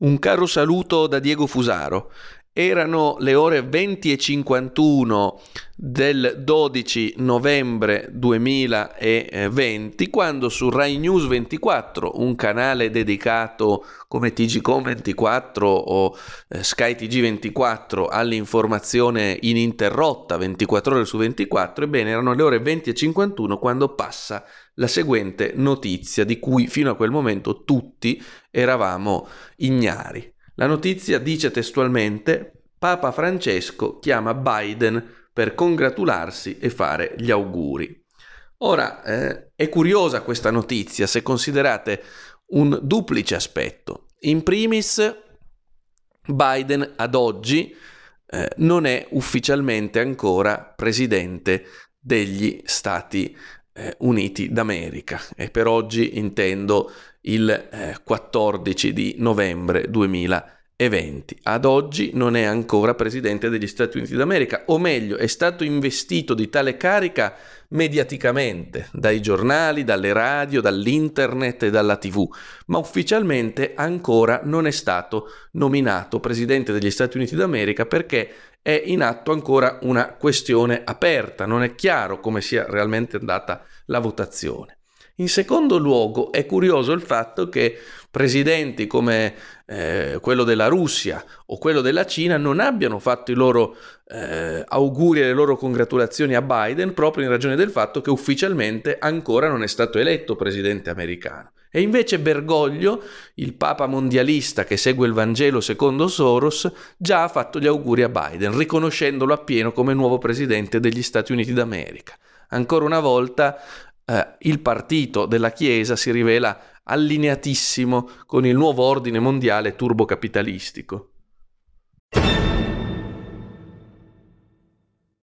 Un caro saluto da Diego Fusaro. Erano le ore 20 e 51 del 12 novembre 2020 quando su Rai News 24, un canale dedicato come TGCom 24 o eh, Sky TG 24 all'informazione ininterrotta 24 ore su 24, ebbene erano le ore 20 e 51 quando passa la seguente notizia di cui fino a quel momento tutti eravamo ignari. La notizia dice testualmente Papa Francesco chiama Biden per congratularsi e fare gli auguri. Ora, eh, è curiosa questa notizia se considerate un duplice aspetto. In primis, Biden ad oggi eh, non è ufficialmente ancora presidente degli Stati eh, Uniti d'America. E per oggi intendo il eh, 14 di novembre 2020. Ad oggi non è ancora presidente degli Stati Uniti d'America, o meglio, è stato investito di tale carica mediaticamente dai giornali, dalle radio, dall'internet e dalla tv, ma ufficialmente ancora non è stato nominato presidente degli Stati Uniti d'America perché è in atto ancora una questione aperta, non è chiaro come sia realmente andata la votazione. In secondo luogo è curioso il fatto che presidenti come eh, quello della Russia o quello della Cina non abbiano fatto i loro eh, auguri e le loro congratulazioni a Biden proprio in ragione del fatto che ufficialmente ancora non è stato eletto presidente americano. E invece Bergoglio, il papa mondialista che segue il Vangelo secondo Soros, già ha fatto gli auguri a Biden, riconoscendolo appieno come nuovo presidente degli Stati Uniti d'America. Ancora una volta eh, il partito della Chiesa si rivela allineatissimo con il nuovo ordine mondiale turbocapitalistico.